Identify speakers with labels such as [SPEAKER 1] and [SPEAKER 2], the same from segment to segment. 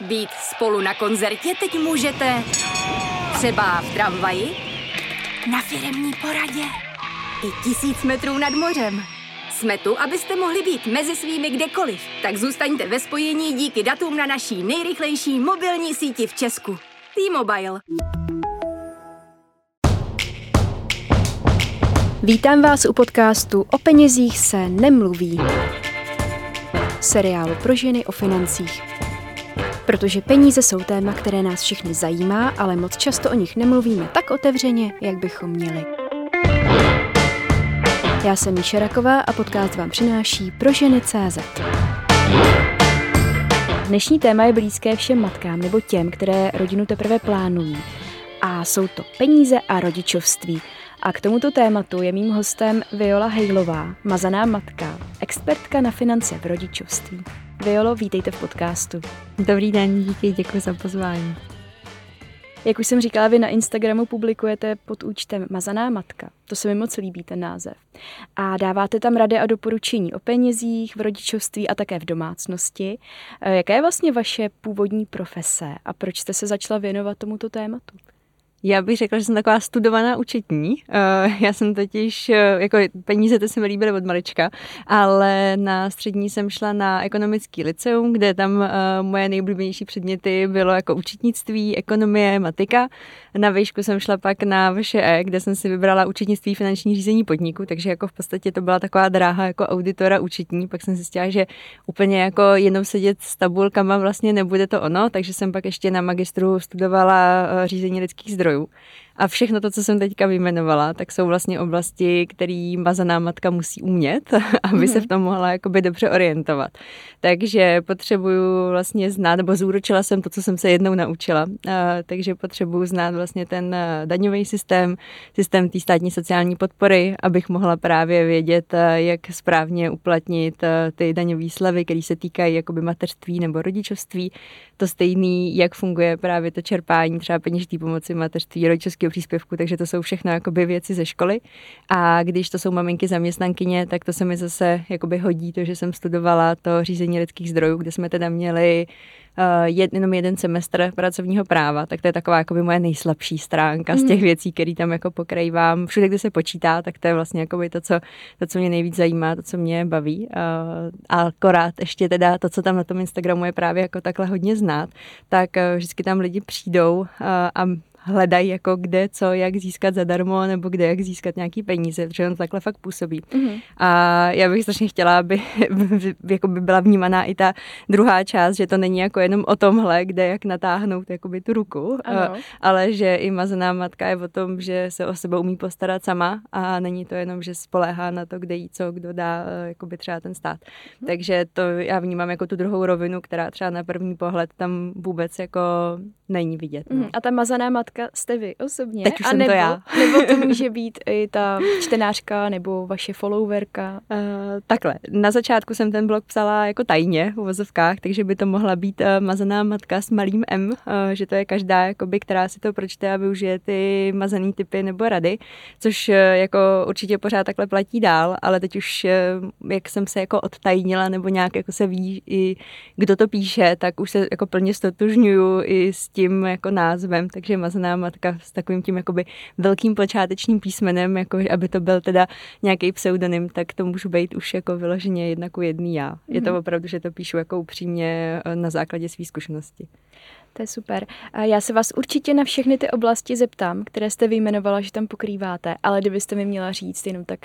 [SPEAKER 1] Být spolu na koncertě teď můžete třeba v tramvaji, na firemní poradě i tisíc metrů nad mořem. Jsme tu, abyste mohli být mezi svými kdekoliv, tak zůstaňte ve spojení díky datům na naší nejrychlejší mobilní síti v Česku. T-Mobile.
[SPEAKER 2] Vítám vás u podcastu O penězích se nemluví. Seriálu pro ženy o financích. Protože peníze jsou téma, které nás všechny zajímá, ale moc často o nich nemluvíme tak otevřeně, jak bychom měli. Já jsem Míša Raková a podcast vám přináší pro ženy CZ. Dnešní téma je blízké všem matkám nebo těm, které rodinu teprve plánují. A jsou to peníze a rodičovství. A k tomuto tématu je mým hostem Viola Hejlová, mazaná matka, expertka na finance v rodičovství. Violo, vítejte v podcastu.
[SPEAKER 3] Dobrý den, díky, děkuji za pozvání.
[SPEAKER 2] Jak už jsem říkala, vy na Instagramu publikujete pod účtem Mazaná matka. To se mi moc líbí, ten název. A dáváte tam rady a doporučení o penězích, v rodičovství a také v domácnosti. E, jaká je vlastně vaše původní profese a proč jste se začala věnovat tomuto tématu?
[SPEAKER 3] Já bych řekla, že jsem taková studovaná účetní. Eh, já jsem totiž, eh, jako peníze to se mi líbily od malička, ale na střední jsem šla na ekonomický liceum, kde tam eh, moje nejoblíbenější předměty bylo jako účetnictví, ekonomie, matika. Na výšku jsem šla pak na VŠE, kde jsem si vybrala účetnictví finanční řízení podniku, takže jako v podstatě to byla taková dráha jako auditora účetní. Pak jsem zjistila, že úplně jako jenom sedět s tabulkama vlastně nebude to ono, takže jsem pak ještě na magistru studovala řízení lidských zdrojů zdrojů. A všechno to, co jsem teďka vyjmenovala, tak jsou vlastně oblasti, které mazaná matka musí umět, aby mm-hmm. se v mhm. tom mohla jakoby dobře orientovat. Takže potřebuju vlastně znát, nebo zúročila jsem to, co jsem se jednou naučila, takže potřebuju znát vlastně ten daňový systém, systém té státní sociální podpory, abych mohla právě vědět, jak správně uplatnit ty daňové slevy, které se týkají jakoby mateřství nebo rodičovství. To stejný, jak funguje právě to čerpání třeba peněžité pomoci mateřství, rodičovský rodičovského příspěvku, takže to jsou všechno jakoby věci ze školy. A když to jsou maminky zaměstnankyně, tak to se mi zase jakoby hodí to, že jsem studovala to řízení lidských zdrojů, kde jsme teda měli uh, jed, jenom jeden semestr pracovního práva, tak to je taková jakoby moje nejslabší stránka z těch hmm. věcí, které tam jako pokrajvám. Všude, kde se počítá, tak to je vlastně jakoby to, co, to, co mě nejvíc zajímá, to, co mě baví. Uh, a akorát ještě teda to, co tam na tom Instagramu je právě jako takhle hodně znát, tak uh, vždycky tam lidi přijdou uh, a hledají jako kde, co, jak získat zadarmo, nebo kde, jak získat nějaký peníze, protože on takhle fakt působí. Mm-hmm. A já bych strašně chtěla, aby jako by byla vnímaná i ta druhá část, že to není jako jenom o tomhle, kde jak natáhnout jakoby tu ruku, ano. ale že i mazená matka je o tom, že se o sebe umí postarat sama a není to jenom, že spoléhá na to, kde jí co, kdo dá jakoby třeba ten stát. Mm-hmm. Takže to já vnímám jako tu druhou rovinu, která třeba na první pohled tam vůbec jako není vidět. No.
[SPEAKER 2] Mm, a ta mazaná matka jste vy osobně?
[SPEAKER 3] Teď už
[SPEAKER 2] a
[SPEAKER 3] jsem
[SPEAKER 2] nebo,
[SPEAKER 3] to já.
[SPEAKER 2] nebo to může být i ta čtenářka nebo vaše followerka? Uh,
[SPEAKER 3] takhle, na začátku jsem ten blog psala jako tajně v vozovkách, takže by to mohla být uh, mazaná matka s malým M, uh, že to je každá, jakoby, která si to pročte a využije ty mazaný typy nebo rady, což uh, jako určitě pořád takhle platí dál, ale teď už, uh, jak jsem se jako odtajnila nebo nějak jako se ví i kdo to píše, tak už se jako plně stotožňuju i s tím jako názvem, takže mazaná matka s takovým tím jakoby velkým počátečním písmenem, jako aby to byl teda nějaký pseudonym, tak to můžu být už jako vyloženě jedna ku jedný já. Mm-hmm. Je to mhm. opravdu, že to píšu jako upřímně eh, na základě své zkušenosti.
[SPEAKER 2] To je super. A já se vás určitě na všechny ty oblasti zeptám, které jste vyjmenovala, že tam pokrýváte, ale kdybyste mi měla říct jenom tak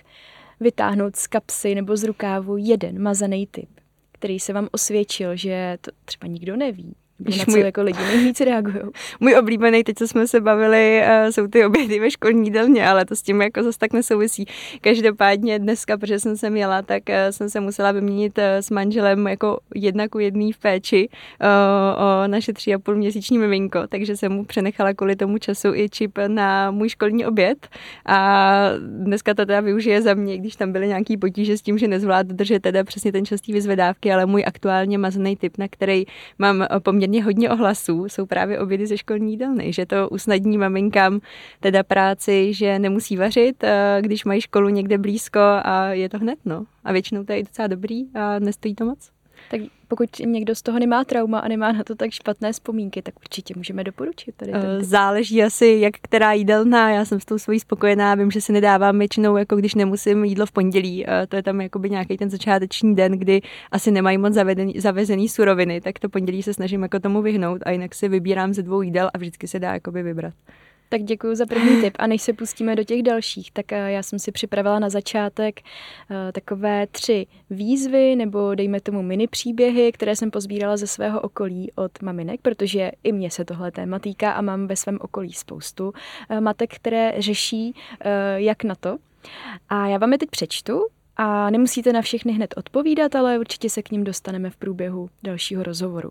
[SPEAKER 2] vytáhnout z kapsy nebo z rukávu jeden mazaný typ, který se vám osvědčil, že to třeba nikdo neví, Víš, na co můj... jako lidi nejvíc reagují.
[SPEAKER 3] Můj oblíbený, teď co jsme se bavili, uh, jsou ty obědy ve školní jídelně, ale to s tím jako zase tak nesouvisí. Každopádně dneska, protože jsem sem jela, tak uh, jsem se musela vyměnit uh, s manželem jako jedna ku jedný v péči o naše tři a půl měsíční miminko, takže jsem mu přenechala kvůli tomu času i čip na můj školní oběd a dneska to teda využije za mě, když tam byly nějaký potíže s tím, že nezvládl držet teda přesně ten častý vyzvedávky, ale můj aktuálně mazený typ, na který mám poměrně poměrně hodně ohlasů, jsou právě obědy ze školní jídelny, že to usnadní maminkám teda práci, že nemusí vařit, eh, když mají školu někde blízko a je to hned, no. A většinou to je docela dobrý a nestojí to moc.
[SPEAKER 2] Tak pokud někdo z toho nemá trauma a nemá na to tak špatné vzpomínky, tak určitě můžeme doporučit. Tady
[SPEAKER 3] uh, Záleží asi, jak která jídelná. Já jsem s tou svojí spokojená. Vím, že si nedávám většinou, jako když nemusím jídlo v pondělí. Uh, to je tam jakoby nějaký ten začáteční den, kdy asi nemají moc zavedený, zavezený suroviny, tak to pondělí se snažím jako tomu vyhnout a jinak si vybírám ze dvou jídel a vždycky se dá jakoby vybrat.
[SPEAKER 2] Tak děkuji za první tip. A než se pustíme do těch dalších, tak eh, já jsem si připravila na začátek eh, takové tři výzvy nebo dejme tomu mini příběhy, které jsem pozbírala ze svého okolí od maminek, protože i mě se tohle téma týká a mám ve svém okolí spoustu eh, matek, které řeší, jak na to. A já vám je teď přečtu a nemusíte na všechny hned odpovídat, ale určitě se k ním dostaneme v průběhu dalšího rozhovoru.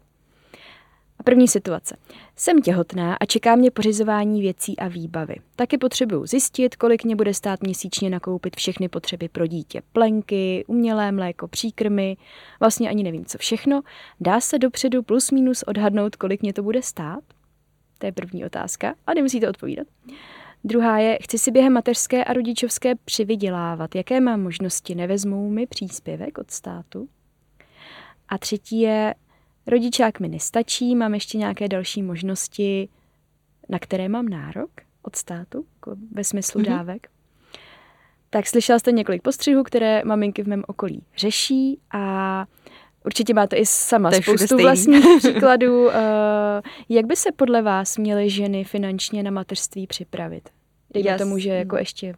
[SPEAKER 2] A první situace. Jsem těhotná a čeká mě pořizování věcí a výbavy. Taky potřebuju zjistit, kolik mě bude stát měsíčně nakoupit všechny potřeby pro dítě. Plenky, umělé mléko, příkrmy, vlastně ani nevím co všechno. Dá se dopředu plus minus odhadnout, kolik mě to bude stát? To je první otázka a nemusíte odpovídat. Druhá je, chci si během mateřské a rodičovské přivydělávat. Jaké mám možnosti? Nevezmou mi příspěvek od státu? A třetí je, Rodičák mi nestačí, mám ještě nějaké další možnosti, na které mám nárok od státu, jako ve smyslu mm-hmm. dávek. Tak slyšela jste několik postřihů, které maminky v mém okolí řeší a určitě máte i sama spoustu vlastních příkladů. Uh, jak by se podle vás měly ženy finančně na mateřství připravit? Dejme tomu, že jako ještě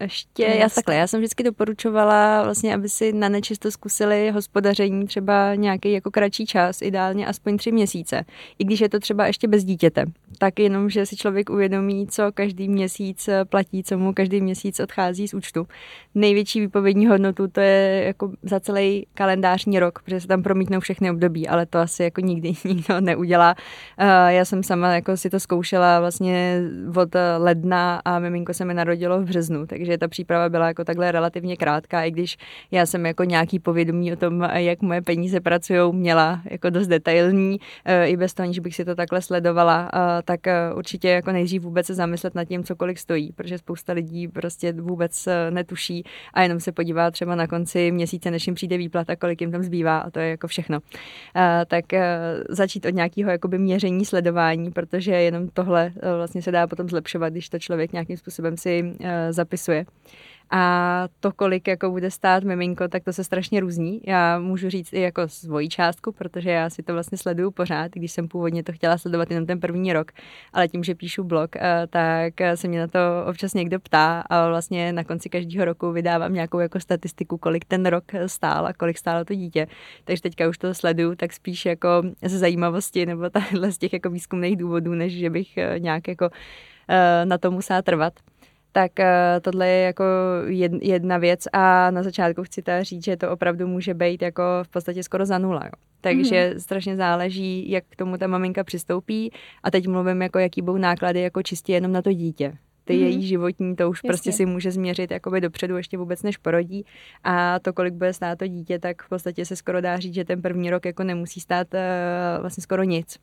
[SPEAKER 3] ještě, já takhle, já jsem vždycky doporučovala vlastně, aby si na nečisto zkusili hospodaření třeba nějaký jako kratší čas, ideálně aspoň tři měsíce. I když je to třeba ještě bez dítěte, tak jenom, že si člověk uvědomí, co každý měsíc platí, co mu každý měsíc odchází z účtu. Největší výpovědní hodnotu to je jako za celý kalendářní rok, protože se tam promítnou všechny období, ale to asi jako nikdy nikdo neudělá. Eh, já jsem sama jako si to zkoušela vlastně od ledna a miminko se mi narodilo v březnu, takže takže ta příprava byla jako takhle relativně krátká, i když já jsem jako nějaký povědomí o tom, jak moje peníze pracují, měla jako dost detailní, eh, i bez toho, že bych si to takhle sledovala, tak eh, určitě jako nejdřív vůbec se zamyslet nad tím, co kolik stojí, protože spousta lidí prostě vůbec eh, netuší a jenom se podívá třeba na konci měsíce, než jim přijde výplata, kolik jim tam zbývá a to je jako všechno. Tak začít od nějakého jakoby měření, sledování, protože jenom tohle vlastně se dá potom zlepšovat, když to člověk nějakým způsobem si zapisuje funguje. A to, kolik jako bude stát miminko, tak to se strašně různí. Já můžu říct i jako svoji částku, protože já si to vlastně sleduju pořád, když jsem původně to chtěla sledovat jenom ten první rok, ale tím, že píšu blog, eh, tak se mě na to občas někdo ptá a vlastně na konci každého roku vydávám nějakou jako statistiku, kolik ten rok stál a kolik stálo to dítě. Takže teďka už to sleduju tak spíš jako ze zajímavosti nebo tahle z těch jako výzkumných důvodů, než že bych eh, nějak jako eh, na to musela trvat tak eh, tohle je jako jedna věc a na začátku chci ta říct, že to opravdu může být jako v podstatě skoro za nula. Jo. Takže mm. strašně záleží, jak k tomu ta maminka přistoupí a teď mluvím jako jaký budou náklady jako čistě jenom na to dítě ty mm. její životní, to už Jasně. prostě si může změřit jakoby dopředu ještě vůbec než porodí a to, kolik bude stát to dítě, tak v podstatě se skoro dá říct, že ten první rok jako nemusí stát uh, vlastně skoro nic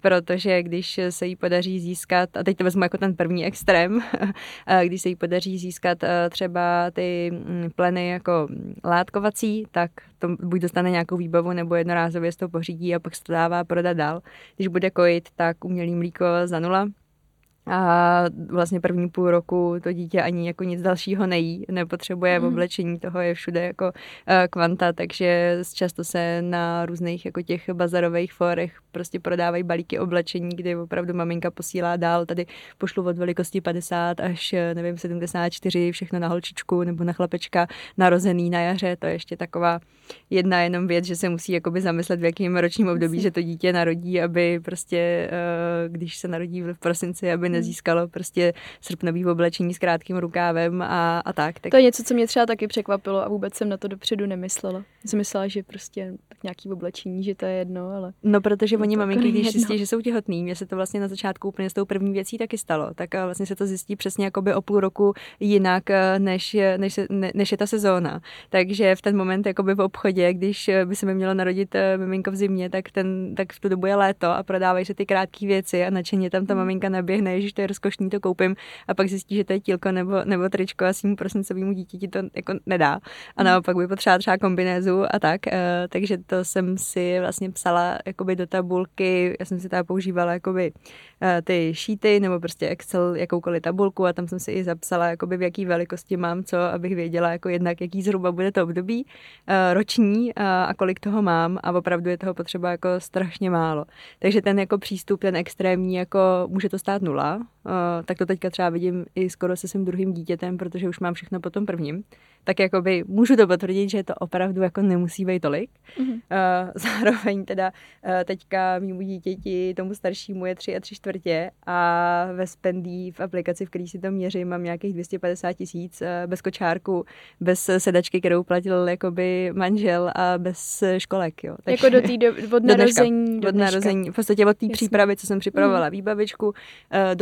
[SPEAKER 3] protože když se jí podaří získat, a teď to vezmu jako ten první extrém, když se jí podaří získat eh, třeba ty mm, pleny jako látkovací, tak to buď dostane nějakou výbavu, nebo jednorázově z toho pořídí a pak se to dává prodat dál. Když bude kojit, tak umělý mlíko za nula, a vlastně první půl roku to dítě ani jako nic dalšího nejí, nepotřebuje mm. oblečení, toho je všude jako uh, kvanta, takže často se na různých jako těch bazarových forech prostě prodávají balíky oblečení, kdy opravdu maminka posílá dál, tady pošlu od velikosti 50 až nevím 74, všechno na holčičku nebo na chlapečka narozený na jaře, to je ještě taková jedna jenom věc, že se musí jakoby zamyslet v jakým ročním období, že to dítě narodí, aby prostě, uh, když se narodí v prosinci, aby nezískalo prostě srpnový oblečení s krátkým rukávem a, a tak, tak.
[SPEAKER 2] To je něco, co mě třeba taky překvapilo a vůbec jsem na to dopředu nemyslela. Jsem myslela, že prostě tak nějaký oblečení, že to je jedno, ale...
[SPEAKER 3] No, protože oni maminky, když zjistí, že jsou těhotný, mě se to vlastně na začátku úplně s tou první věcí taky stalo, tak eh, vlastně se to zjistí přesně jakoby o půl roku jinak, eh, než, než, ne, než je ta sezóna. Takže v ten moment jakoby v obchodě, když eh, by se mi mělo narodit miminko v zimě, tak, ten, tak v tu dobu je léto a prodávají se ty krátké věci a nadšeně tam ta hmm. maminka naběhne, že to je rozkošný, to koupím a pak zjistí, že to je tílko nebo, nebo tričko a svým prosincovýmu dítěti to jako nedá. A hmm. naopak by potřeba třeba kombinézu a tak. Uh, takže to jsem si vlastně psala jakoby do tabulky, já jsem si tam používala jakoby uh, ty šíty nebo prostě Excel, jakoukoliv tabulku a tam jsem si i zapsala, jakoby v jaký velikosti mám co, abych věděla jako jednak, jaký zhruba bude to období uh, roční a kolik toho mám a opravdu je toho potřeba jako strašně málo. Takže ten jako přístup, ten extrémní, jako může to stát nula, uh, tak to teďka třeba vidím i skoro se svým druhým dítětem, protože už mám všechno po tom prvním tak jakoby můžu to potvrdit, že to opravdu jako nemusí být tolik. Mm-hmm. Zároveň teda uh, teďka mýmu dítěti, tomu staršímu je tři a tři čtvrtě a ve Spendí v aplikaci, v který si to měřím, mám nějakých 250 tisíc bez kočárku, bez sedačky, kterou platil jakoby manžel a bez školek. Jo.
[SPEAKER 2] Takže, jako do té do, od narození
[SPEAKER 3] do Od narození, v podstatě od té přípravy, co jsem připravovala mm. výbavičku, uh,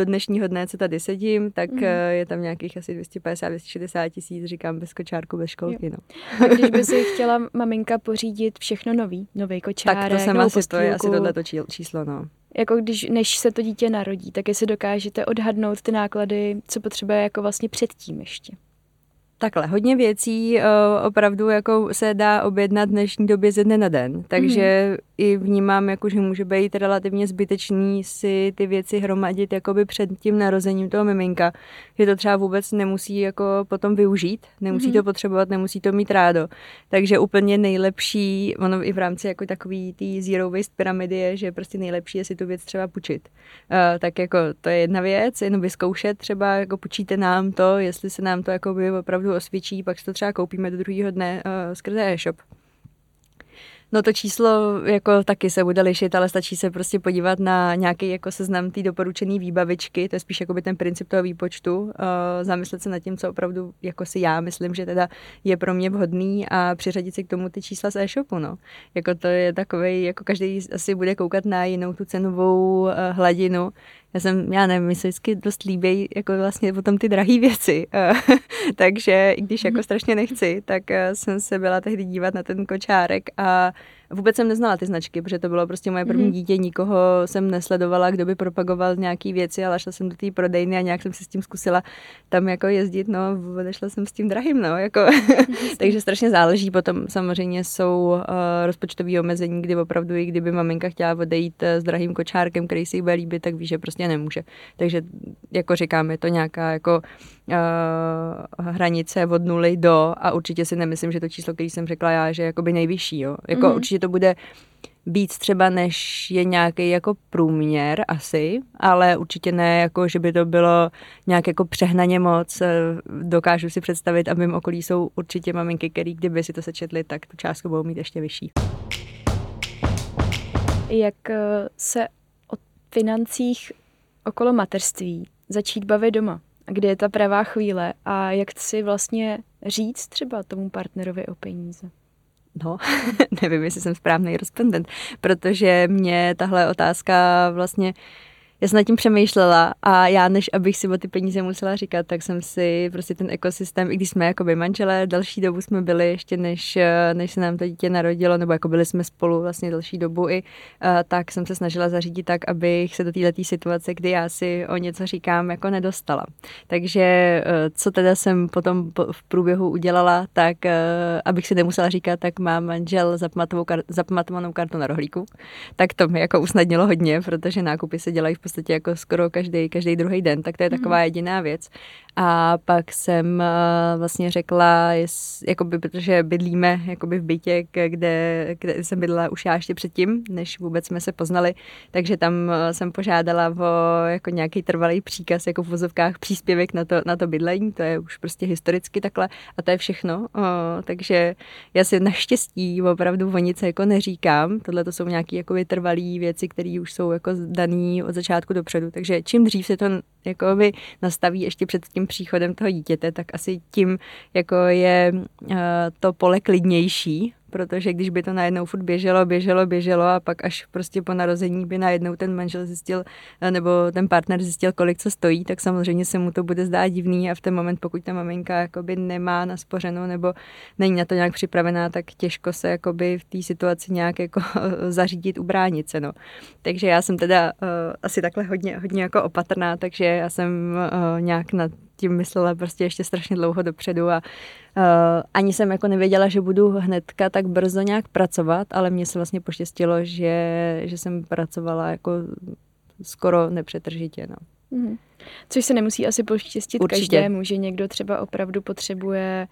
[SPEAKER 3] do dnešního dne, co tady sedím, tak mm. je tam nějakých asi 250-260 tisíc, říkám, bez kočárku kočárku bez školky. No.
[SPEAKER 2] A když by si chtěla maminka pořídit všechno nový, nový kočárek,
[SPEAKER 3] tak to jsem asi, to je asi tohleto číslo, no.
[SPEAKER 2] Jako když, než se to dítě narodí, tak jestli dokážete odhadnout ty náklady, co potřebuje jako vlastně předtím ještě.
[SPEAKER 3] Takhle, hodně věcí uh, opravdu jako se dá objednat v dnešní době ze dne na den, takže mm-hmm. i vnímám, jako, že může být relativně zbytečný si ty věci hromadit jakoby před tím narozením toho miminka, že to třeba vůbec nemusí jako potom využít, nemusí mm-hmm. to potřebovat, nemusí to mít rádo. Takže úplně nejlepší, ono i v rámci jako takový tý zero waste pyramidy je, že prostě nejlepší je si tu věc třeba půjčit. Uh, tak jako to je jedna věc, jenom vyzkoušet třeba, jako půjčíte nám to, jestli se nám to jako by opravdu osvědčí, pak si to třeba koupíme do druhého dne uh, skrze e-shop. No to číslo jako taky se bude lišit, ale stačí se prostě podívat na nějaký jako seznam té doporučené výbavičky, to je spíš jako by ten princip toho výpočtu, uh, zamyslet se nad tím, co opravdu jako si já myslím, že teda je pro mě vhodný a přiřadit si k tomu ty čísla z e-shopu, no. Jako to je takový, jako každý asi bude koukat na jinou tu cenovou uh, hladinu, já jsem, já nevím, mi se vždycky dost líbí jako vlastně potom ty drahé věci. Takže i když jako mhm. strašně nechci, tak eh, jsem se byla tehdy dívat na ten kočárek a Vůbec jsem neznala ty značky, protože to bylo prostě moje první mm-hmm. dítě, nikoho jsem nesledovala, kdo by propagoval nějaké věci, ale šla jsem do té prodejny a nějak jsem si s tím zkusila tam jako jezdit, no, odešla jsem s tím drahým, no, jako. takže strašně záleží, potom samozřejmě jsou uh, rozpočtové omezení, kdy opravdu i kdyby maminka chtěla odejít eh, s drahým kočárkem, který si jí bude líbit, tak ví, že prostě nemůže. Takže jako říkám, je to nějaká jako uh, hranice od nuly do a určitě si nemyslím, že to číslo, který jsem řekla já, že je jakoby nejvyšší, jo. Jako mm-hmm. určitě to bude víc třeba, než je nějaký jako průměr asi, ale určitě ne jako, že by to bylo nějak jako přehnaně moc. Eh, dokážu si představit a v mém okolí jsou určitě maminky, který kdyby si to sečetli, tak tu částku budou mít ještě vyšší.
[SPEAKER 2] Jak eh, se o financích okolo mateřství začít bavit doma? Kdy je ta pravá chvíle a jak si vlastně říct třeba tomu partnerovi o peníze?
[SPEAKER 3] No, nevím, jestli jsem správný respondent, protože mě tahle otázka vlastně já jsem nad tím přemýšlela a já, než abych si o ty peníze musela říkat, tak jsem si prostě ten ekosystém, i když jsme jako by manželé, další dobu jsme byli ještě než, než se nám to dítě narodilo, nebo jako byli jsme spolu vlastně další dobu i, tak jsem se snažila zařídit tak, abych se do této situace, kdy já si o něco říkám, jako nedostala. Takže e, co teda jsem potom v průběhu udělala, tak e, abych si nemusela říkat, tak mám manžel zapamatovanou kartu na rohlíku, tak to mi jako usnadnilo hodně, protože nákupy se dělají v podstatě jako skoro každý, každý druhý den, tak to je mhm. taková jediná věc. A pak jsem uh, vlastně řekla, jakoby, protože bydlíme jakoby v bytě, kde, kde jsem bydlela už já ještě předtím, než vůbec jsme se poznali, takže tam uh, jsem požádala o jako nějaký trvalý příkaz, jako v vozovkách příspěvek na to, na to bydlení, to je už prostě historicky takhle a to je všechno. Uh, takže já si naštěstí opravdu o nic jako neříkám, tohle to jsou nějaké jako trvalé věci, které už jsou jako dané od začátku dopředu. Takže čím dřív se to jako nastaví ještě před tím příchodem toho dítěte, tak asi tím jako je uh, to pole klidnější protože když by to najednou furt běželo, běželo, běželo a pak až prostě po narození by najednou ten manžel zjistil, eh, nebo ten partner zjistil, kolik co stojí, tak samozřejmě se mu to bude zdát divný a v ten moment, pokud ta maminka jakoby nemá naspořenou nebo není na to nějak připravená, tak těžko se jakoby v té situaci nějak jako zařídit, ubránit se. No. Takže já jsem teda uh, asi takhle hodně, hodně jako opatrná, takže já jsem uh, nějak na tím myslela prostě ještě strašně dlouho dopředu a uh, ani jsem jako nevěděla, že budu hnedka tak brzo nějak pracovat, ale mně se vlastně poštěstilo, že, že jsem pracovala jako skoro nepřetržitě. No. Mm.
[SPEAKER 2] Což se nemusí asi poštěstit Určitě. každému, že někdo třeba opravdu potřebuje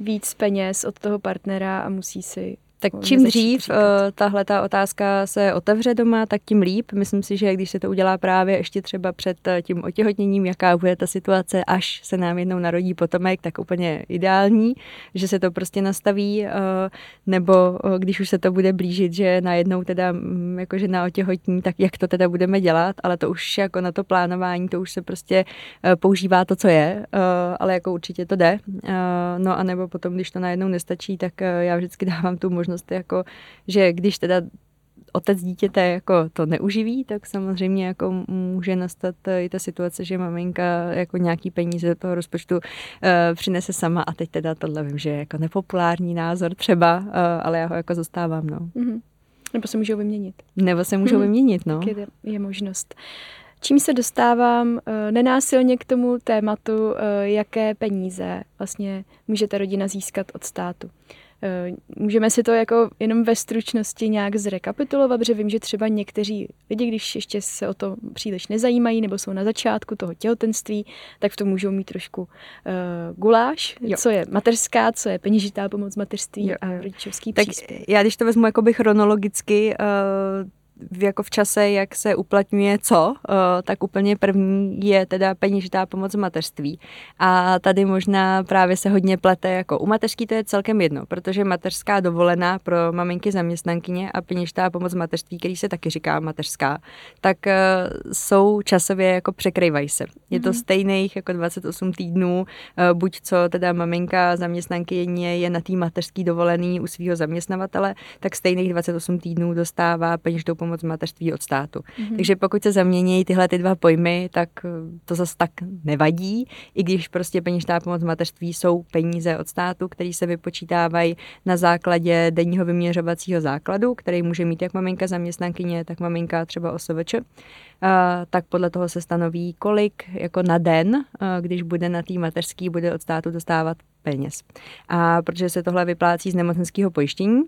[SPEAKER 2] víc peněz od toho partnera a musí si
[SPEAKER 3] tak čím dřív uh, tahle ta otázka se otevře doma, tak tím líp. Myslím si, že když se to udělá právě ještě třeba před eh, tím otěhotněním, jaká bude ta situace, až se nám jednou narodí potomek, tak úplně ideální, že se to prostě nastaví, uh, nebo když už se to bude blížit, že najednou teda um, jakože na otěhotní, tak jak to teda budeme dělat, ale to už jako na to plánování, to už se prostě používá to, co je, ale jako určitě to jde. No a nebo potom, když to najednou nestačí, tak já vždycky dávám tu možnost možnost, jako, že když teda otec dítěte jako to neuživí, tak samozřejmě jako může nastat i ta situace, že maminka jako nějaký peníze do toho rozpočtu uh, přinese sama a teď teda tohle vím, že je jako nepopulární názor třeba, uh, ale já ho jako zastávám, no. Mm-hmm.
[SPEAKER 2] Nebo se můžou vyměnit.
[SPEAKER 3] Nebo se můžou mm-hmm. vyměnit, no.
[SPEAKER 2] Tak je, je možnost. Čím se dostávám uh, nenásilně k tomu tématu, uh, jaké peníze vlastně můžete rodina získat od státu. Eh, můžeme si to jako jenom ve stručnosti nějak zrekapitulovat, protože vím, že třeba někteří lidi, když ještě se o to příliš nezajímají nebo jsou na začátku toho těhotenství, tak v tom můžou mít trošku uh, guláš, jo. co je mateřská, co je peněžitá pomoc mateřství jo. a rodičovský
[SPEAKER 3] tak
[SPEAKER 2] příspěvek.
[SPEAKER 3] Já když to vezmu jakoby chronologicky, uh, jako v čase, jak se uplatňuje co, eh, tak úplně první je teda peněžitá pomoc v mateřství. A tady možná právě se hodně plete jako u mateřský to je celkem jedno, protože mateřská dovolená pro maminky zaměstnankyně a peněžitá pomoc v mateřství, který se taky říká mateřská, tak eh, jsou časově jako překrývají se. Je to mm-hmm. stejných jako 28 týdnů, eh, buď co teda maminka zaměstnankyně je na té mateřský dovolený u svého zaměstnavatele, tak stejných 28 týdnů dostává peněžitou pomoc pomoc mateřství od státu. Mm-hmm. Takže pokud se zamění tyhle ty dva pojmy, tak eh, to zase tak nevadí, i když prostě peněžitá pomoc mateřství jsou peníze od státu, které se vypočítávají na základě denního vyměřovacího základu, který může mít jak maminka zaměstnankyně, tak maminka třeba OSVČ. Uh, tak podle toho se stanoví, kolik jako na den, uh, když bude na té mateřský, bude od státu dostávat peněz. A protože se tohle vyplácí z nemocenského pojištění,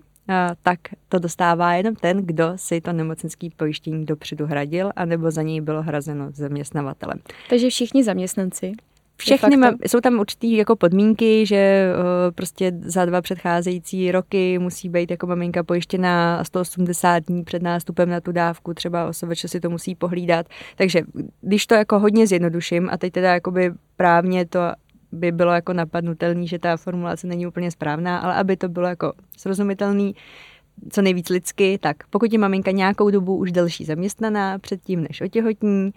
[SPEAKER 3] tak to dostává jenom ten, kdo si to nemocenský pojištění dopředu hradil, anebo za něj bylo hrazeno zaměstnavatelem.
[SPEAKER 2] Takže všichni zaměstnanci
[SPEAKER 3] všechny má, jsou tam určitý jako podmínky, že uh, prostě za dva předcházející roky musí být jako maminka pojištěná 180 dní před nástupem na tu dávku, třeba osobeče si to musí pohlídat. Takže když to jako hodně zjednoduším a teď teda jakoby právně to by bylo jako napadnutelný, že ta formulace není úplně správná, ale aby to bylo jako srozumitelný, co nejvíc lidsky, tak pokud je maminka nějakou dobu už delší zaměstnaná předtím, než otěhotní,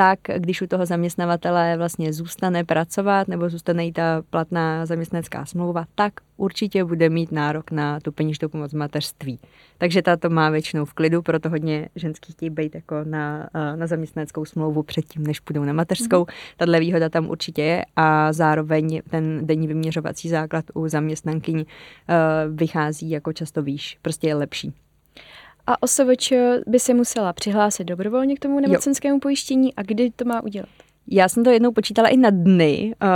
[SPEAKER 3] tak když u toho zaměstnavatele vlastně zůstane pracovat nebo zůstane jí ta platná zaměstnanecká smlouva, tak určitě bude mít nárok na tu peněžnou pomoc mateřství. Takže ta to má většinou v klidu, proto hodně ženských chtějí být jako na, eh, na zaměstnaneckou smlouvu předtím, než půjdou na mateřskou. Mm-hmm. Tahle výhoda tam určitě je a zároveň ten denní vyměřovací základ u zaměstnankyní uh, vychází jako často výš, prostě je lepší.
[SPEAKER 2] A OSVČ by se musela přihlásit dobrovolně k tomu nemocenskému jo. pojištění a kdy to má udělat?
[SPEAKER 3] Já jsem to jednou počítala i na dny, uh,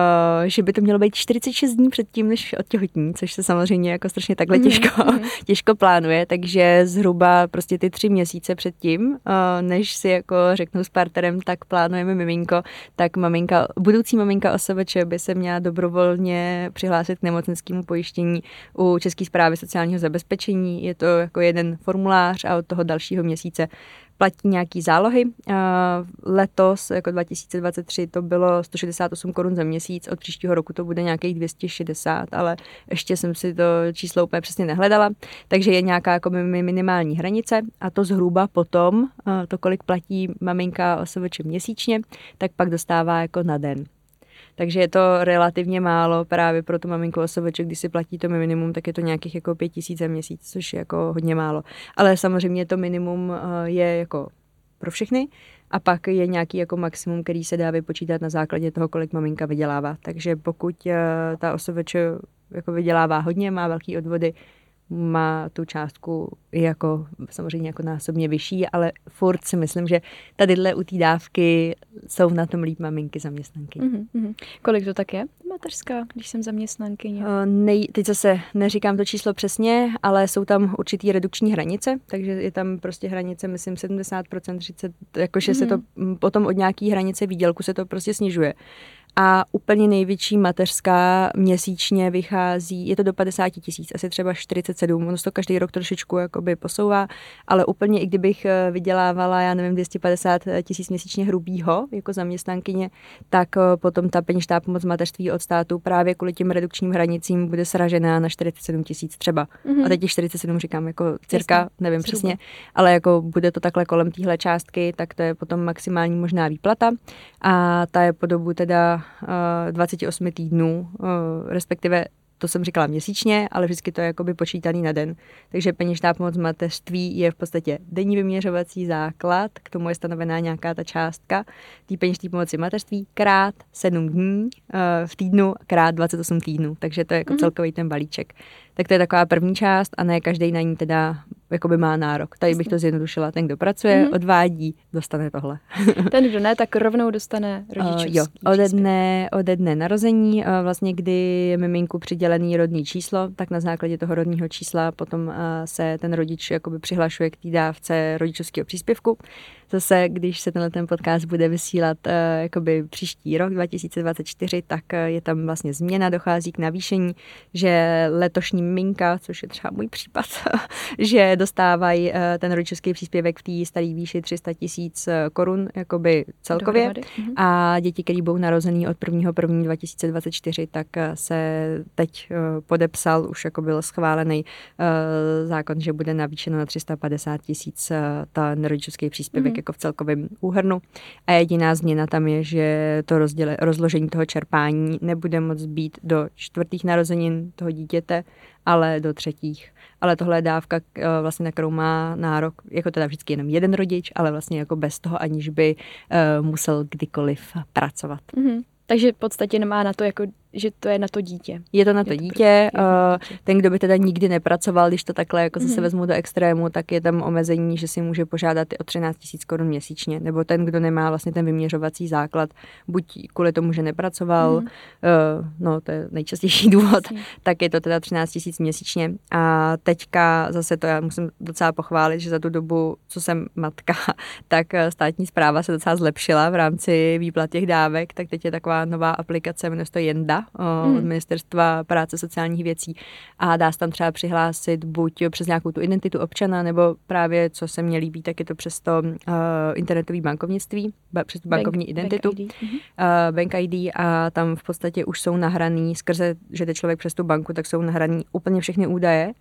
[SPEAKER 3] že by to mělo být 46 dní předtím, než odtěhotní, což se samozřejmě jako strašně takhle mhm, těžko, mm. těžko plánuje, takže zhruba prostě ty tři měsíce předtím, uh, než si jako řeknu s partnerem, tak plánujeme miminko, tak maminka, budoucí maminka OSVČ by se měla dobrovolně přihlásit k nemocenskému pojištění u České zprávy sociálního zabezpečení. Je to jako jeden formulář a od toho dalšího měsíce platí nějaký zálohy. Letos, jako 2023, to bylo 168 korun za měsíc, od příštího roku to bude nějakých 260, ale ještě jsem si to číslo úplně přesně nehledala, takže je nějaká jako minimální hranice a to zhruba potom, to kolik platí maminka OSVČ měsíčně, tak pak dostává jako na den. Takže je to relativně málo právě pro tu maminku OSVČ, když si platí to minimum, tak je to nějakých jako pět tisíc za měsíc, což je jako hodně málo. Ale samozřejmě to minimum eh, je jako pro všechny a pak je nějaký jako maximum, který se dá vypočítat na základě toho, kolik maminka vydělává. Takže pokud eh, ta OSVČ jako vydělává hodně, má velký odvody, má tu částku jako samozřejmě jako násobně vyšší, ale furt si myslím, že tadyhle u té dávky jsou na tom líp maminky zaměstnanky. Mm-hmm.
[SPEAKER 2] Kolik to tak je, mateřská, když jsem zaměstnankyně? Uh,
[SPEAKER 3] nej, teď zase neříkám to číslo přesně, ale jsou tam určitý redukční hranice, takže je tam prostě hranice, myslím 70%, 30%, jakože mm-hmm. se to mhm. potom od nějaký hranice výdělku se to prostě snižuje a úplně největší mateřská měsíčně vychází, je to do 50 tisíc, asi třeba 47, ono se to každý rok trošičku jakoby posouvá, ale úplně i kdybych eh, vydělávala, já nevím, 250 tisíc měsíčně hrubýho jako zaměstnankyně, tak eh, potom ta peněžitá pomoc mateřství od státu právě kvůli těm redukčním hranicím bude sražená na 47 tisíc třeba. Mm-hmm. A teď je 47 říkám jako cirka, Jasně, nevím třeba. přesně, ale jako bude to takhle kolem téhle částky, tak to je potom maximální možná výplata a ta je po dobu teda 28 eh, týdnů, eh, respektive to jsem říkala měsíčně, ale vždycky to je jakoby počítaný na den. Takže peněžná pomoc mateřství je v podstatě denní vyměřovací základ, k tomu je stanovená nějaká ta částka té peněžné pomoci mateřství krát 7 dní eh, v týdnu krát 28 týdnů. Takže to je jako mm-hmm. celkový ten balíček. Tak to je taková první část a ne každý na ní teda jakoby má nárok. Tady bych to zjednodušila. Ten, kdo pracuje, mm-hmm. odvádí, dostane tohle.
[SPEAKER 2] Ten, kdo ne, tak rovnou dostane rodičovský uh, Jo,
[SPEAKER 3] ode dne, ode dne narození, uh, vlastně kdy je miminku přidělený rodný číslo, tak na základě toho rodního čísla potom uh, se ten rodič jakoby přihlašuje k té dávce rodičovského příspěvku. Zase, když se tenhle ten podcast bude vysílat uh, jakoby příští rok 2024, tak uh, je tam vlastně změna, dochází k navýšení, že letošní minka, což je třeba můj případ, že dostávají uh, ten rodičovský příspěvek v té staré výši 300 tisíc korun jakoby celkově Dohromady. Mhm. a děti, které budou narozený od 1. 1. 2024, tak se teď podepsal, už jako byl schválený uh, zákon, že bude navýšeno na 350 tisíc ten rodičovský příspěvek mm jako v celkovém úhrnu. A jediná změna tam je, že to rozděle, rozložení toho čerpání nebude moc být do čtvrtých narozenin toho dítěte, ale do třetích. Ale tohle je dávka, eh, vlastně, na kterou má nárok, jako teda vždycky jenom jeden rodič, ale vlastně jako bez toho, aniž by uh, musel kdykoliv pracovat. Mm-hmm.
[SPEAKER 2] Takže v podstatě nemá na to jako že to je na to dítě.
[SPEAKER 3] Je to na to, je to dítě. Uh, ten, kdo by teda nikdy nepracoval, když to takhle jako zase mm-hmm. vezmu do extrému, tak je tam omezení, že si může požádat o 13 000 korun měsíčně. Nebo ten, kdo nemá vlastně ten vyměřovací základ, buď kvůli tomu, že nepracoval, mm-hmm. uh, no to je nejčastější důvod, Jasně. tak je to teda 13 000 měsíčně. A teďka zase to já musím docela pochválit, že za tu dobu, co jsem matka, tak státní zpráva se docela zlepšila v rámci výplat těch dávek, tak teď je taková nová aplikace, jmenuje se to Jenda, hmm. od Ministerstva práce sociálních věcí a dá se tam třeba přihlásit buď přes nějakou tu identitu občana, nebo právě, co se mně líbí, tak je to přes to uh, internetové bankovnictví, přes tu bankovní Bank, identitu, Bank ID. Uh, Bank ID a tam v podstatě už jsou nahraný, skrze, že jde člověk přes tu banku, tak jsou nahraný úplně všechny údaje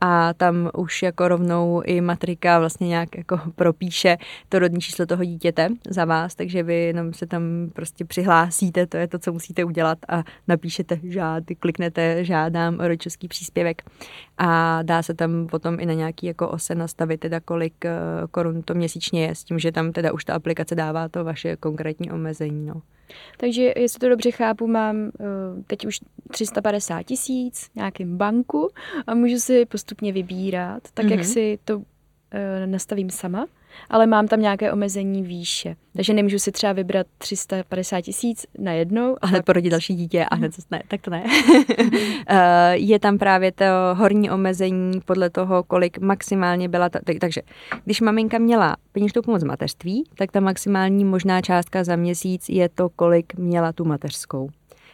[SPEAKER 3] a tam už jako rovnou i matrika vlastně nějak jako propíše to rodní číslo toho dítěte za vás, takže vy jenom se tam prostě přihlásíte, to je to, co musíte udělat a napíšete žád, kliknete žádám o rodičovský příspěvek a dá se tam potom i na nějaký jako ose nastavit teda kolik eh, korun to měsíčně je, s tím, že tam teda už ta aplikace dává to vaše konkrétní omezení. No.
[SPEAKER 2] Takže jestli to dobře chápu, mám uh, teď už 350 tisíc nějakým banku a můžu si postupně vybírat, tak mm-hmm. jak mhm. si to uh, nastavím sama ale mám tam nějaké omezení výše. Takže nemůžu si třeba vybrat 350 tisíc na jednou.
[SPEAKER 3] A hned porodit další dítě a hned ne, tak to ne. Eh, je tam právě to horní omezení podle toho, kolik maximálně byla ta, takže když maminka měla peněžnou pomoc mateřství, tak ta maximální možná částka za měsíc je to, kolik měla tu mateřskou.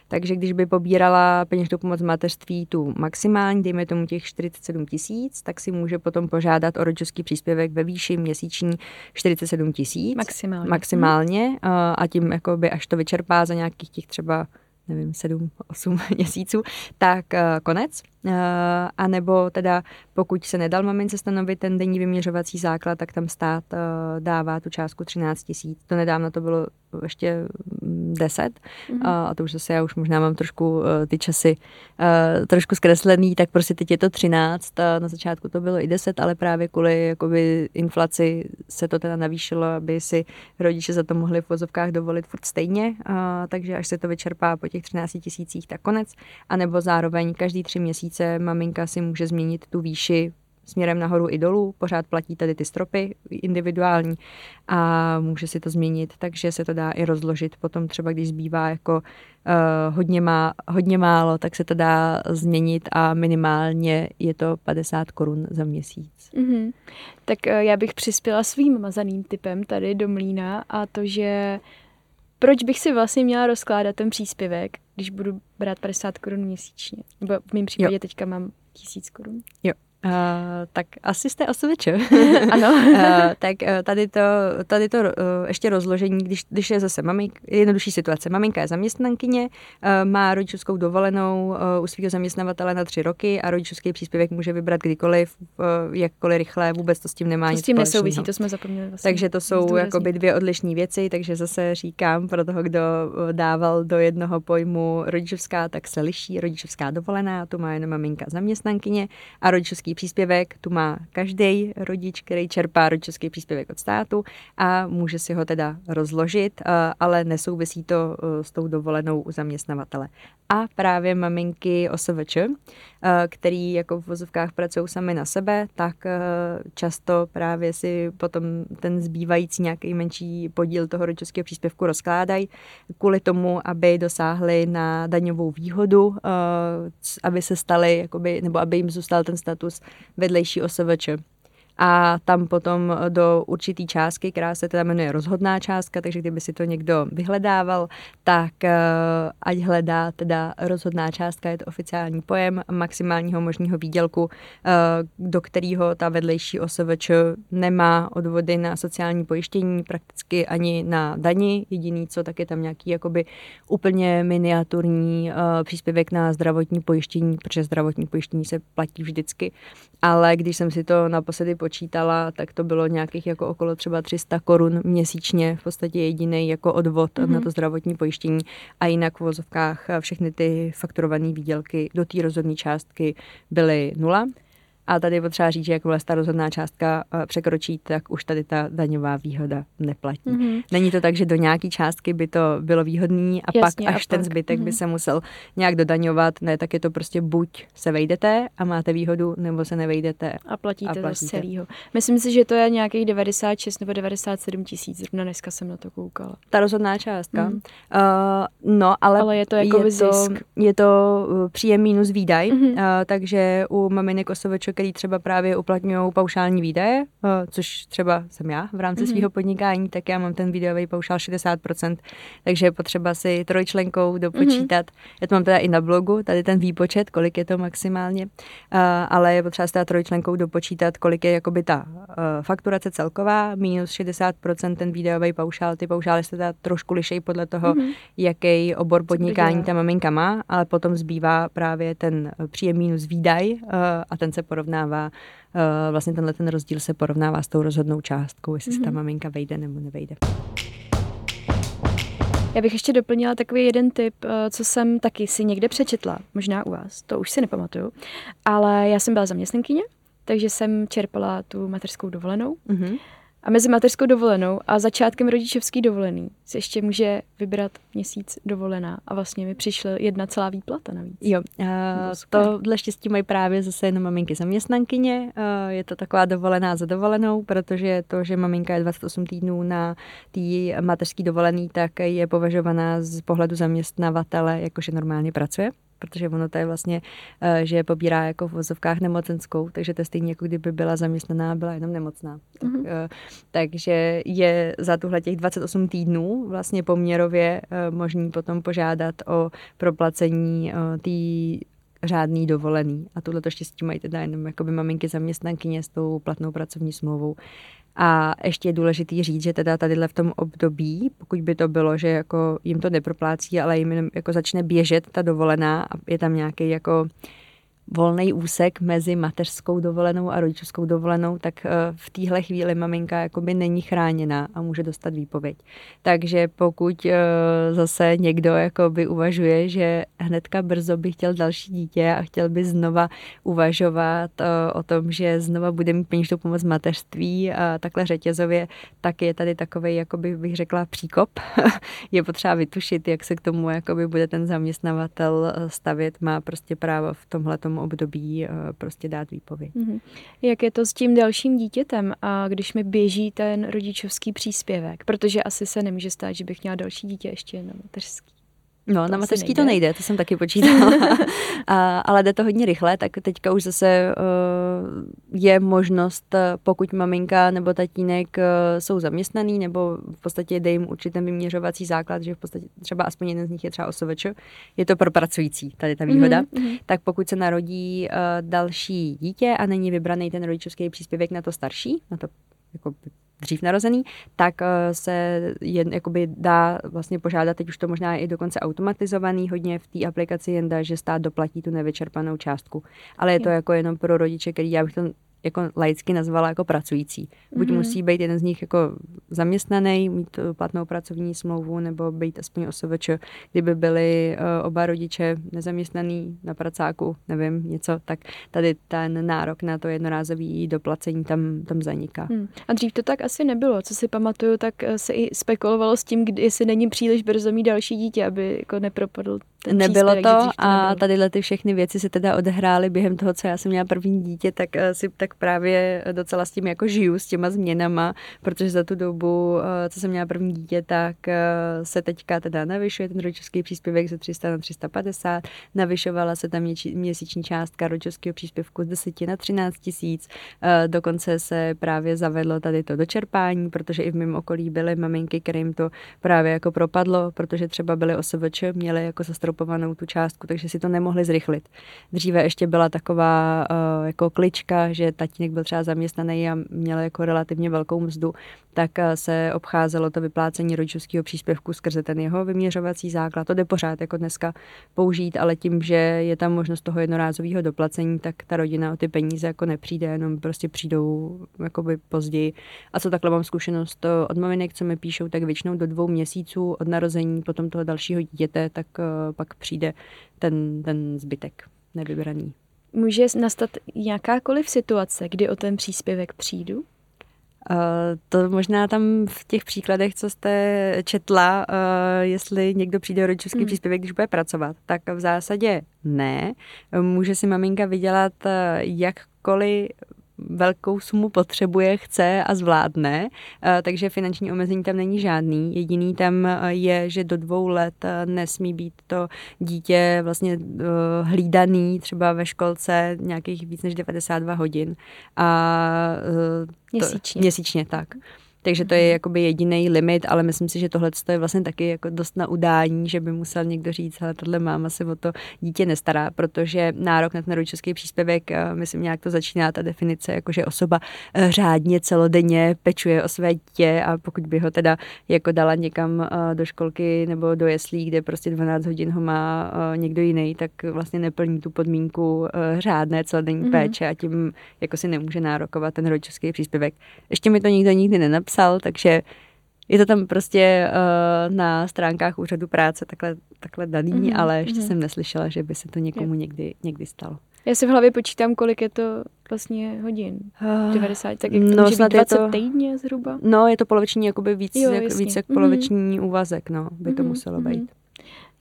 [SPEAKER 3] Takže když by pobírala peněžnou pomoc mateřství tu maximální, dejme tomu těch 47 tisíc, tak si může potom požádat o rodičovský příspěvek ve výši měsíční 47 tisíc.
[SPEAKER 2] Maximálně.
[SPEAKER 3] Maximálně hmm. a tím jakoby až to vyčerpá za nějakých těch třeba nevím, sedm, osm měsíců, tak uh, konec. Uh, a nebo teda pokud se nedal mamince stanovit ten denní vyměřovací základ, tak tam stát uh, dává tu částku 13 tisíc. To nedávno to bylo ještě 10 mm-hmm. a to už zase já už možná mám trošku uh, ty časy uh, trošku zkreslený, tak prostě teď je to 13 a na začátku to bylo i 10, ale právě kvůli jakoby inflaci se to teda navýšilo, aby si rodiče za to mohli v vozovkách dovolit furt stejně, uh, takže až se to vyčerpá po těch 13 tisících, tak konec. A nebo zároveň každý tři měsíce maminka si může změnit tu výši směrem nahoru i dolů, pořád platí tady ty stropy individuální a může si to změnit, takže se to dá i rozložit. Potom třeba, když zbývá jako uh, hodně, má, hodně málo, tak se to dá změnit a minimálně je to 50 korun za měsíc.
[SPEAKER 2] Mm-hmm. Tak uh, já bych přispěla svým mazaným typem tady do mlína a to, že proč bych si vlastně měla rozkládat ten příspěvek, když budu brát 50 korun měsíčně? Nebo v mém případě jo. teďka mám tisíc korun.
[SPEAKER 3] Jo, Uh, tak asi jste osoviče.
[SPEAKER 2] ano.
[SPEAKER 3] uh, tak uh, tady to, tady to uh, ještě rozložení, když, když je zase mamink, jednodušší situace. Maminka je zaměstnankyně, uh, má rodičovskou dovolenou uh, u svého zaměstnavatele na tři roky a rodičovský příspěvek může vybrat kdykoliv, uh, jakkoliv rychle, vůbec to s tím nemá to
[SPEAKER 2] nic s tím nesouvisí, to jsme zapomněli
[SPEAKER 3] vlastně Takže to jsou jakoby dvě odlišné věci, takže zase říkám pro toho, kdo dával do jednoho pojmu rodičovská, tak se liší rodičovská dovolená, tu má jenom maminka zaměstnankyně a rodičovský příspěvek tu má každý rodič, který čerpá rodičovský příspěvek od státu a může si ho teda rozložit, eh, ale nesouvisí to eh, s tou dovolenou u zaměstnavatele. A právě maminky OSVČ, eh, který jako v vozovkách pracují sami na sebe, tak často právě si potom ten zbývající nějaký menší podíl toho rodičovského příspěvku rozkládají kvůli tomu, aby dosáhli na daňovou výhodu, aby se stali, jakoby, nebo aby jim zůstal ten status vedlejší OSVČ a tam potom do určitý částky, která se teda jmenuje rozhodná částka, takže kdyby si to někdo vyhledával, tak eh, ať hledá teda rozhodná částka, je to oficiální pojem maximálního možného výdělku, eh, do kterého ta vedlejší OSVČ nemá odvody na sociální pojištění, prakticky ani na dani, jediný co, tak je tam nějaký jakoby úplně miniaturní eh, příspěvek na zdravotní pojištění, protože zdravotní pojištění se platí vždycky, ale když jsem si to naposledy počítala, tak to bylo nějakých jako okolo třeba 300 korun měsíčně, v podstatě jediný jako odvod mm-hmm. na to zdravotní pojištění a jinak v vozovkách všechny ty fakturované výdělky do té rozhodné částky byly nula. A tady je potřeba říct, že jakmile ta rozhodná částka eh, překročí, tak už tady ta daňová výhoda neplatí. Mm-hmm. Není to tak, že do nějaké částky by to bylo výhodný a Jasně, pak až a ten pak. zbytek mm-hmm. by mhm. se musel nějak dodaňovat. Ne, tak je to prostě buď se vejdete a máte výhodu, nebo se nevejdete.
[SPEAKER 2] A platíte, a platíte. z celého. Myslím si, že to je nějakých 96 nebo 97 tisíc. Zrovna dneska jsem na to koukala.
[SPEAKER 3] Ta rozhodná částka. Mm. Uh, no, ale,
[SPEAKER 2] ale je to jako je zisk. To,
[SPEAKER 3] je to eh, příjem minus výdaj, mm-hmm. uh, takže u maminek osoveček který třeba právě uplatňují paušální výdaje, eh, což třeba jsem já v rámci mm-hmm. svého podnikání, tak já mám ten výdajový paušál 60%, takže je potřeba si trojčlenkou dopočítat. Mm-hmm. Já to mám teda i na blogu, tady ten výpočet, kolik je to maximálně, eh, ale je potřeba si teda trojčlenkou dopočítat, kolik je jakoby ta eh, fakturace celková, minus 60% ten výdajový paušál, ty paušály se teda trošku lišejí podle toho, mm-hmm. jaký obor podnikání ta maminka má, ale potom zbývá právě ten příjem minus výdaj a ten se porovná porovnává, eh, vlastně tenhle ten rozdíl se porovnává s tou rozhodnou částkou, jestli mm-hmm. se ta mhm. maminka vejde nebo nevejde.
[SPEAKER 2] Já bych ještě doplnila takový jeden tip, eh, co jsem taky si někde přečetla, možná u vás, to už si nepamatuju, ale já jsem byla zaměstnankyně, takže jsem čerpala tu mateřskou dovolenou. Mm-hmm. A mezi mateřskou dovolenou a začátkem rodičovský dovolený si ještě může vybrat měsíc dovolená a vlastně mi přišla jedna celá výplata navíc.
[SPEAKER 3] Jo, uh, tohle štěstí mají právě zase jenom maminky zaměstnankyně. Uh, je to taková dovolená za dovolenou, protože to, že maminka je 28 týdnů na té mateřské dovolený, tak je považovaná z pohledu zaměstnavatele, jakože normálně pracuje protože ono to je vlastně, eh, že pobírá jako v vozovkách nemocenskou, takže to je stejně jako kdyby byla zaměstnaná, byla jenom nemocná. Tak, mm-hmm. takže je za tuhle těch 28 týdnů vlastně poměrově eh, možný potom požádat o proplacení té řádný dovolený. A tohle to štěstí mají teda jenom jakoby maminky zaměstnankyně s tou platnou pracovní smlouvou. A ještě je důležitý říct, že teda tadyhle v tom období, pokud by to bylo, že jako jim to neproplácí, ale jim jako začne běžet ta dovolená a je tam nějaký jako volný úsek mezi mateřskou dovolenou a rodičovskou dovolenou, tak eh, v téhle chvíli maminka jakoby není chráněna a může dostat výpověď. Takže pokud eh, zase někdo jakoby uvažuje, že hnedka brzo by chtěl další dítě a chtěl by znova uvažovat eh, o tom, že znova bude mít peněžnou pomoc mateřství a takhle řetězově, tak je tady takový, jakoby bych řekla, příkop. je potřeba vytušit, jak se k tomu jakoby bude ten zaměstnavatel stavět. Má prostě právo v tomhle období prostě dát výpověď. Mm-hmm.
[SPEAKER 2] Jak je to s tím dalším dítětem a když mi běží ten rodičovský příspěvek? Protože asi se nemůže stát, že bych měla další dítě ještě na mateřský.
[SPEAKER 3] No, to na mateřský to nejde, to jsem taky počítala. a, ale jde to hodně rychle, tak teďka už zase uh, je možnost, pokud maminka nebo tatínek uh, jsou zaměstnaný, nebo v podstatě jde jim určitý vyměřovací základ, že v podstatě třeba aspoň jeden z nich je třeba osoveč, je to pro pracující, tady ta výhoda, mm-hmm. tak pokud se narodí uh, další dítě a není vybraný ten rodičovský příspěvek na to starší, na to jako dřív narozený, tak eh, se jen, jakoby dá vlastně požádat, teď už to možná je i dokonce automatizovaný hodně v té aplikaci Jenda, že stát doplatí tu nevyčerpanou částku. Ale je to jako jenom pro rodiče, který já bych to jako laicky nazvala jako pracující. Buď mm-hmm. musí být jeden z nich jako zaměstnaný, mít platnou pracovní smlouvu, nebo být aspoň osoveč, kdyby byli uh, oba rodiče nezaměstnaný na pracáku, nevím, něco, tak tady ten nárok na to jednorázový doplacení tam, tam zaniká. Hmm.
[SPEAKER 2] A dřív to tak asi nebylo. Co si pamatuju, tak eh, se i spekulovalo s tím, kdy, jestli není příliš brzo mít další dítě, aby jako nepropadl
[SPEAKER 3] Nebylo to a tady ty všechny věci se teda odehrály během toho, co já jsem měla první dítě, tak eh, si tak právě docela s tím jako žiju, s těma změnama, protože za tu dobu, eh, co jsem měla první dítě, tak eh, se teďka teda navyšuje ten rodičovský příspěvek ze 300 na 350, navyšovala se tam měsíční částka rodičovského příspěvku z 10 na 13 tisíc, dokonce se právě zavedlo tady to dočerpání, protože i v mém okolí byly maminky, kterým to právě jako propadlo, protože třeba byly OSVČ, měly jako zastropovanou tu částku, takže si to nemohli zrychlit. Dříve ještě byla taková uh, jako klička, že tatínek byl třeba zaměstnaný a měl jako relativně velkou mzdu, tak uh, se obcházelo to vyplácení rodičovského příspěvku skrze ten jeho vyměřovací základ. To jde pořád jako dneska použít, ale tím, že je tam možnost toho jednorázového doplacení, tak ta rodina o ty peníze jako nepřijde, jenom prostě přijdou jakoby později. A co takhle mám zkušenost od maminek, co mi píšou, tak většinou do dvou měsíců od narození potom toho dalšího dítěte, tak pak přijde ten, ten zbytek nevybraný.
[SPEAKER 2] Může nastat jakákoliv situace, kdy o ten příspěvek přijdu?
[SPEAKER 3] Uh, to možná tam v těch příkladech, co jste četla, uh, jestli někdo přijde o rodičovský hmm. příspěvek, když bude pracovat, tak v zásadě ne. Může si maminka vydělat uh, jakkoliv velkou sumu potřebuje, chce a zvládne, eh, takže finanční omezení tam není žádný. Jediný tam eh, je, že do dvou let eh, nesmí být to dítě vlastně hlídaný třeba ve školce nějakých víc než 92 hodin. A
[SPEAKER 2] to, měsíčně.
[SPEAKER 3] Měsíčně, tak. Takže to je mhm. jakoby jediný limit, ale myslím si, že tohle je vlastně taky jako dost na udání, že by musel někdo říct, ale tohle máma se o to dítě nestará, protože nárok na ten rodičovský příspěvek, eh, myslím, nějak to začíná ta definice, jakože osoba eh, řádně celodenně pečuje o své dítě a pokud by ho teda jako dala někam eh, do školky nebo do jeslí, kde prostě 12 hodin ho má někdo jiný, tak vlastně neplní tu podmínku řádné celodenní mm-hmm. péče a tím jako si nemůže nárokovat ten rodičovský příspěvek. Ještě mi to nikdo nikdy nenapsal, napsal, takže je to tam prostě uh, na stránkách úřadu práce takhle, takhle daný, mm-hmm, ale ještě mm-hmm. jsem neslyšela, že by se to někomu někdy, někdy stalo.
[SPEAKER 2] Já si v hlavě počítám, kolik je to vlastně hodin. Uh, 90, tak jak to no, může být 20 to, týdně zhruba?
[SPEAKER 3] No, je to poloviční, jakoby víc, jo, jak, víc jak poloviční mm-hmm. úvazek, no, by mm-hmm, to muselo mm-hmm.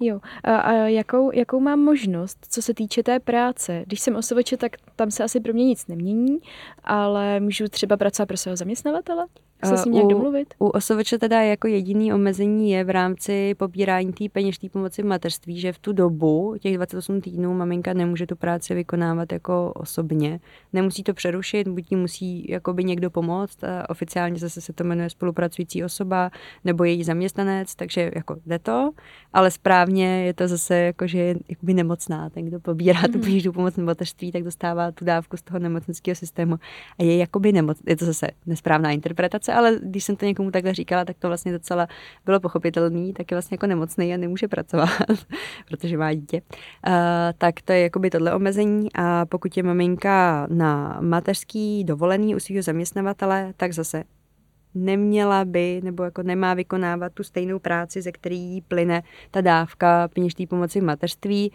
[SPEAKER 2] Jo. A, a jakou, jakou mám možnost, co se týče té práce? Když jsem osovače, tak tam se asi pro mě nic nemění, ale můžu třeba pracovat pro svého zaměstnavatele? se s ním nějak domluvit?
[SPEAKER 3] U osoveče teda jako jediný omezení je v rámci pobírání té peněžní pomoci v mateřství, že v tu dobu, těch 28 týdnů, maminka nemůže tu práci vykonávat jako osobně. Nemusí to přerušit, buď jí musí jakoby někdo pomoct, a oficiálně zase se to jmenuje spolupracující osoba nebo její zaměstnanec, takže jako jde to, ale správně mě je to zase jako, že je jakoby nemocná. Ten, kdo pobírá mm-hmm. tu mhm. peněžnou pomoc nebo mateřství, tak dostává tu dávku z toho nemocenského systému a je jakoby nemoc. Je to zase nesprávná interpretace, ale když jsem to někomu takhle říkala, tak to vlastně docela bylo pochopitelný, tak je vlastně jako nemocný a nemůže pracovat, protože má dítě. Uh, tak to je jakoby tohle omezení a pokud je maminka na mateřský dovolený u svého zaměstnavatele, tak zase neměla by nebo jako nemá vykonávat tu stejnou práci, ze který plyne ta dávka peněžní pomoci v mateřství.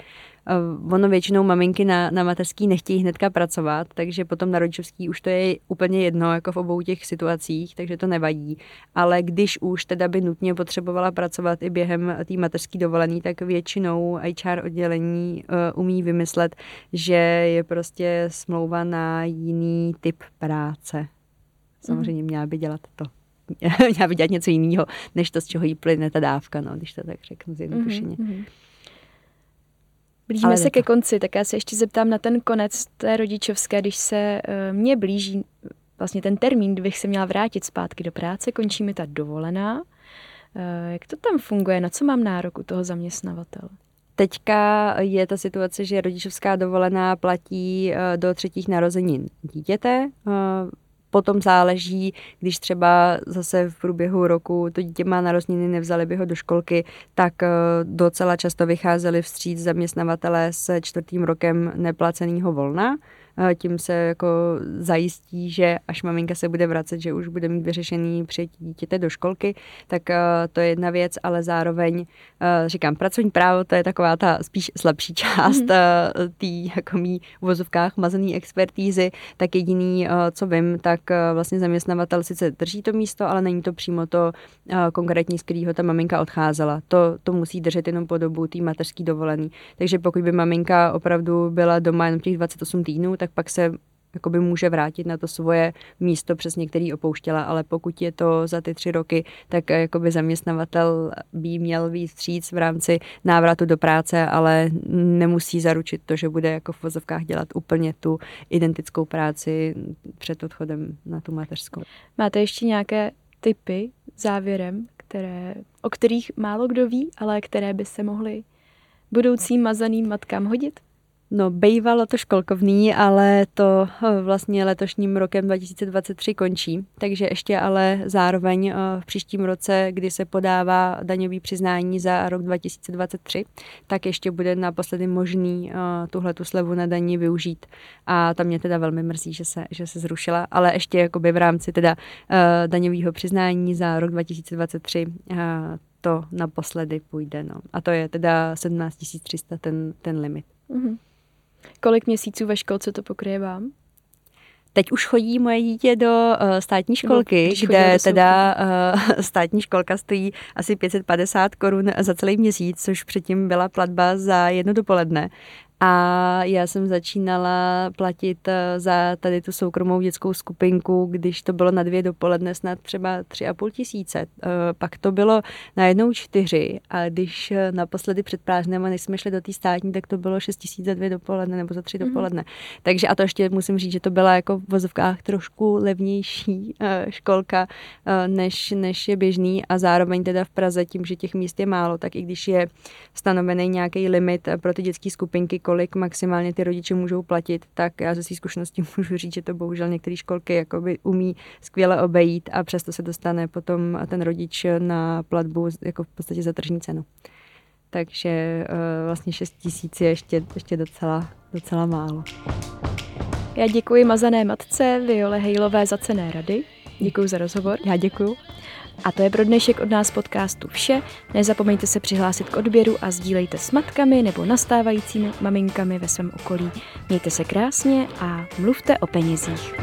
[SPEAKER 3] Eh, ono většinou maminky na, na mateřský nechtějí hnedka pracovat, takže potom na rodičovský už to je úplně jedno, jako v obou těch situacích, takže to nevadí. Ale když už teda by nutně potřebovala pracovat i během té mateřské dovolené, tak většinou HR oddělení uh, umí vymyslet, že je prostě smlouva na jiný typ práce. Samozřejmě měla by dělat to. měla by dělat něco jiného, než to, z čeho jí plyne ta dávka, no, když to tak řeknu zjednodušeně. Mm-hmm.
[SPEAKER 2] Blížíme Ale se ke konci, tak já se ještě zeptám na ten konec té rodičovské, když se uh, mně blíží vlastně ten termín, kdy bych se měla vrátit zpátky do práce, končí mi ta dovolená. Uh, jak to tam funguje? Na co mám nárok u toho zaměstnavatele?
[SPEAKER 3] Teďka je ta situace, že rodičovská dovolená platí uh, do třetích narozenin dítěte. Potom záleží, když třeba zase v průběhu roku to dítě má narozeniny, nevzali by ho do školky, tak eh, docela často vycházeli vstříc zaměstnavatele se čtvrtým rokem neplaceného volna tím se jako zajistí, že až maminka se bude vracet, že už bude mít vyřešený přijetí dítěte do školky, tak eh, to je jedna věc, ale zároveň eh, říkám, pracovní právo to je taková ta spíš slabší část mm-hmm. té jako mý v vozovkách mazený expertízy, tak jediný, co vím, tak vlastně zaměstnavatel sice drží to místo, ale není to přímo to konkrétní, z kterého ta maminka odcházela. To, to musí držet jenom po dobu té mateřské dovolený. Takže pokud by maminka opravdu byla doma jenom těch 28 týdnů, tak pak se jakoby může vrátit na to svoje místo, přes některý opouštěla, ale pokud je to za ty tři roky, tak jakoby zaměstnavatel by měl víc stříc v rámci návratu do práce, ale nemusí zaručit to, že bude jako v vozovkách dělat úplně tu identickou práci před odchodem na tu mateřskou.
[SPEAKER 2] Máte ještě nějaké typy závěrem, které, o kterých málo kdo ví, ale které by se mohly budoucím mazaným matkám hodit?
[SPEAKER 3] No, bývalo to školkovný, ale to eh, vlastně letošním rokem 2023 končí, takže ještě ale zároveň eh, v příštím roce, kdy se podává daňový přiznání za rok 2023, tak ještě bude naposledy možný eh, tuhle tu slevu na daní využít. A to mě teda velmi mrzí, že se, že se zrušila, ale ještě jakoby v rámci teda daňového přiznání za rok 2023 to naposledy půjde. No. A to je teda 17 300 ten, ten limit. Mm-hmm.
[SPEAKER 2] Kolik měsíců ve školce to pokryje vám?
[SPEAKER 3] Teď už chodí moje dítě do uh, státní školky, no, kde teda uh, státní školka stojí asi 550 korun za celý měsíc, což předtím byla platba za jedno dopoledne. A já jsem začínala platit eh, za tady tu soukromou dětskou skupinku, když to bylo na dvě dopoledne snad třeba tři a půl tisíce. Eh, pak to bylo na jednou čtyři a když eh, naposledy před prázdnem a než jsme šli do té státní, tak to bylo šest tisíc za dvě dopoledne nebo za tři mm-hmm. dopoledne. Takže a to ještě musím říct, že to byla jako v vozovkách trošku levnější školka, než, než je běžný a zároveň teda v Praze tím, že těch míst je málo, tak i když je stanovený nějaký limit pro ty dětské skupinky, kolik maximálně ty rodiče můžou platit, tak já ze své zkušenosti můžu říct, že to bohužel některé školky jakoby umí skvěle obejít a přesto se dostane potom ten rodič na platbu jako v podstatě za tržní cenu. Takže uh, vlastně 6 tisíc je ještě, ještě docela, docela málo.
[SPEAKER 2] Já děkuji mazané matce Viole Hejlové za cené rady. Děkuji za rozhovor.
[SPEAKER 3] Já děkuji.
[SPEAKER 2] A to je pro dnešek od nás podcastu vše. Nezapomeňte se přihlásit k odběru a sdílejte s matkami nebo nastávajícími maminkami ve svém okolí. Mějte se krásně a mluvte o penězích.